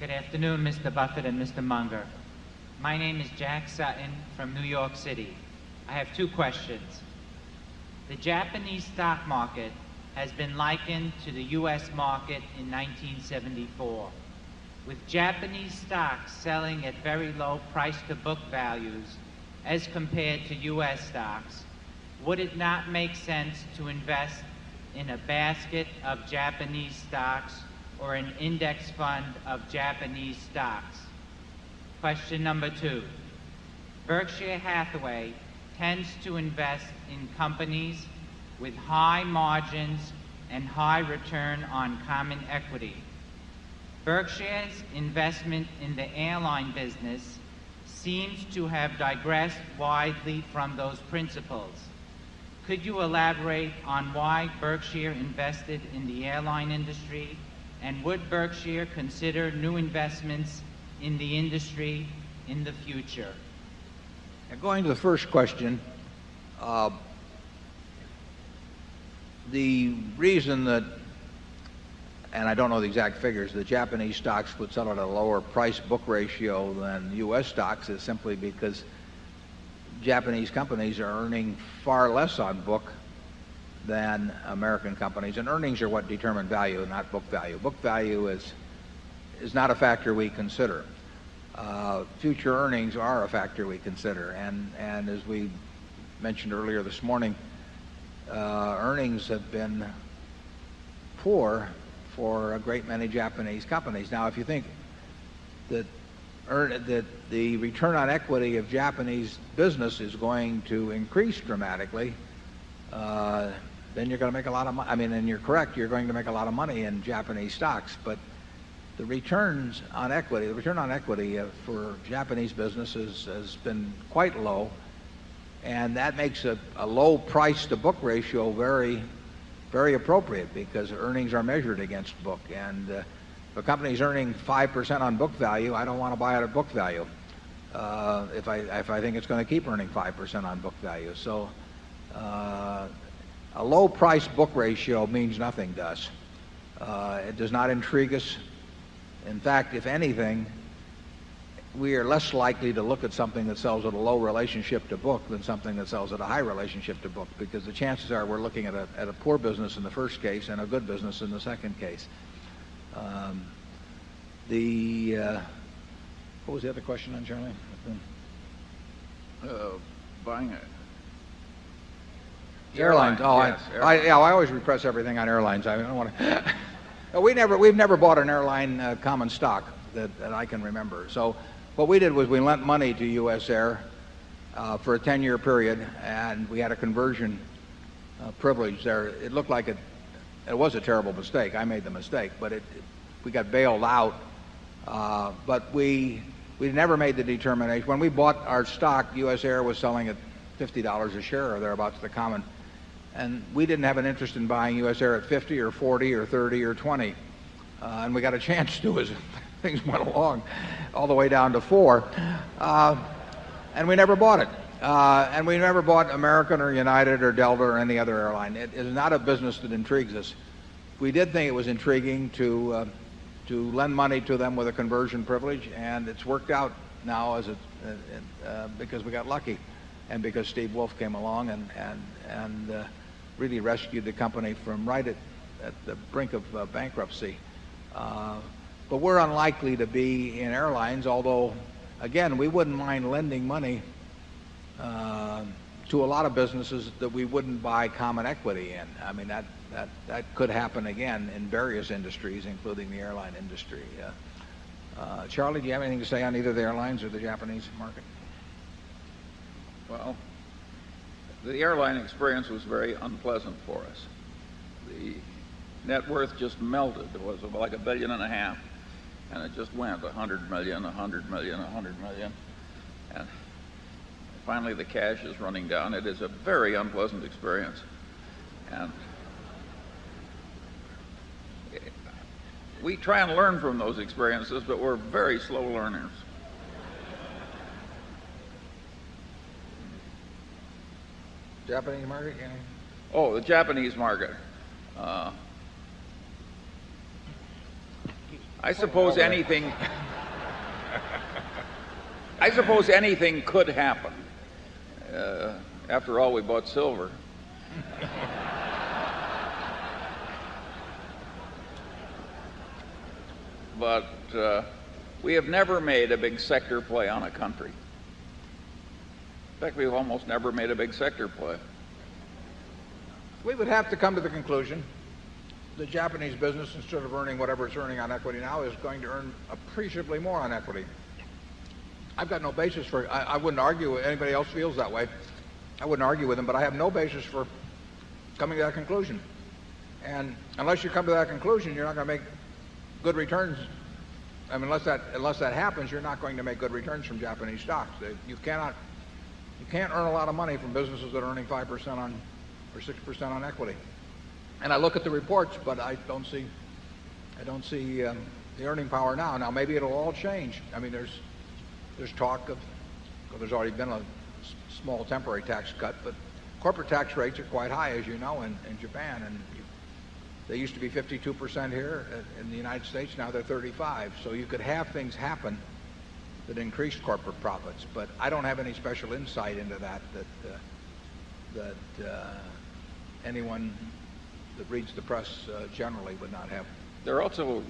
Good afternoon, Mr. Buffett and Mr. Munger. My name is Jack Sutton from New York City. I have two questions. The Japanese stock market has been likened to the U.S. market in 1974. With Japanese stocks selling at very low price to book values as compared to U.S. stocks, would it not make sense to invest in a basket of Japanese stocks or an index fund of Japanese stocks? Question number two. Berkshire Hathaway tends to invest in companies with high margins and high return on common equity. Berkshire's investment in the airline business seems to have digressed widely from those principles. Could you elaborate on why Berkshire invested in the airline industry and would Berkshire consider new investments in the industry in the future? Going to the first question, uh, the reason that and I don't know the exact figures, the Japanese stocks would sell at a lower price book ratio than U. S. Stocks is simply because Japanese companies are earning far less on book than American companies. And earnings are what determine value, not book value. Book value is not a factor we consider. Uh, future earnings are a factor we consider. And as we mentioned earlier this morning, uh, earnings have been poor for a great many Japanese companies. Now if you think that the return on equity of Japanese business is going to increase dramatically, uh, then you're going to make a lot of money. I mean, and you're correct, you're going to make a lot of money in Japanese stocks. But the returns on equity, the return on equity uh, for Japanese businesses has been quite low. And that makes a low price to book ratio very, very appropriate because earnings are measured against book. And uh, if a company is earning 5% on book value, I don't want to buy it at book value, uh, if I think it's going to keep earning 5% on book value. So a low price book ratio means nothing to us. Uh, it does not intrigue us. In fact, if anything, we are less likely to look at something that sells at a low relationship to book than something that sells at a high relationship to book because the chances are we're looking at a at a poor business in the first case and a good business in the second case. Um, the uh, what was the other question on Charlie? Uh, buying it. Airlines. Oh, I always repress everything on airlines. I don't want to we never we've never bought an airline uh, common stock that I can remember. So what we did was we lent money to US Air uh, for a 10 year period and we had a conversion uh, privilege there. It looked like it it was a terrible mistake. I made the mistake, but it. we got bailed out. But we we never made the determination. When we bought our stock, US Air was selling at $50 a share or thereabouts the common. And we didn't have an interest in buying US Air at 50 or 40 or 30 or 20. Uh, and we got a chance to as things went along all the way down to 4. Uh, and we never bought it. Uh, and we never bought American or United or Delta or any other airline. It is not a business that intrigues us. We did think it was intriguing to to lend money to them with a conversion privilege and it's worked out now as it because we got lucky and because Steve Wolf came along and really rescued the company from right at the brink of uh, bankruptcy. Uh, but we're unlikely to be in airlines, although again, we wouldn't mind lending money uh, to a lot of businesses that we wouldn't buy common equity in. I mean, that that, that could happen again in various industries, including the airline industry. Charlie, do you have anything to say on either the airlines or the Japanese market? Well, the airline experience was very unpleasant for us. The net worth just melted. It was like a billion and and it just went 100,000,000, 100,000,000, 100,000,000 and finally the cash is running down. It is a very unpleasant experience. And we try and learn from those experiences, but we're very slow learners. Japanese market? Oh, the Japanese market. I suppose anything. I suppose anything could happen. Uh, after all, we bought silver. but uh, we have never made a big sector play on a country. Fact, we've almost never made a big sector play. We would have to come to the conclusion the Japanese business, instead of earning whatever it's earning on equity now, is going to earn appreciably more on equity. I've got no basis for I, I wouldn't argue anybody else feels that way. I wouldn't argue with them, but I have no basis for coming to that conclusion. And unless you come to that conclusion, you're not going to make good returns. I mean, unless that unless that happens, you're not going to make good returns from Japanese stocks. You cannot you can't earn a lot of money from businesses that are earning five percent on or six percent on equity. And I look at the reports, but I don't see I don't see um, the earning power now. Now maybe it'll all change. I mean, there's there's talk of well, there's already been a small temporary tax cut, but corporate tax rates are quite high, as you know, in, in Japan, and you, they used to be 52% here uh, in the United States. Now they're 35. So you could have things happen that increased corporate profits, but I don't have any special insight into that that uh, that uh, anyone that reads the press uh, generally would not have. There are also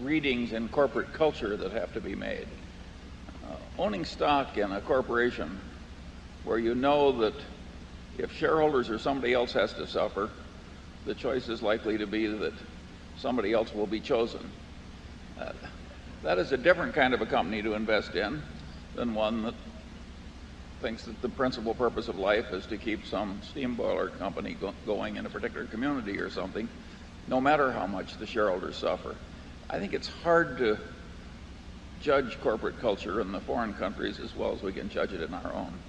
readings in corporate culture that have to be made. Owning stock in a corporation where you know that if shareholders or somebody else has to suffer, the choice is likely to be that somebody else will be chosen. That is a different kind of a company to invest in than one that thinks that the principal purpose of life is to keep some steam boiler company go- going in a particular community or something, no matter how much the shareholders suffer. I think it's hard to judge corporate culture in the foreign countries as well as we can judge it in our own.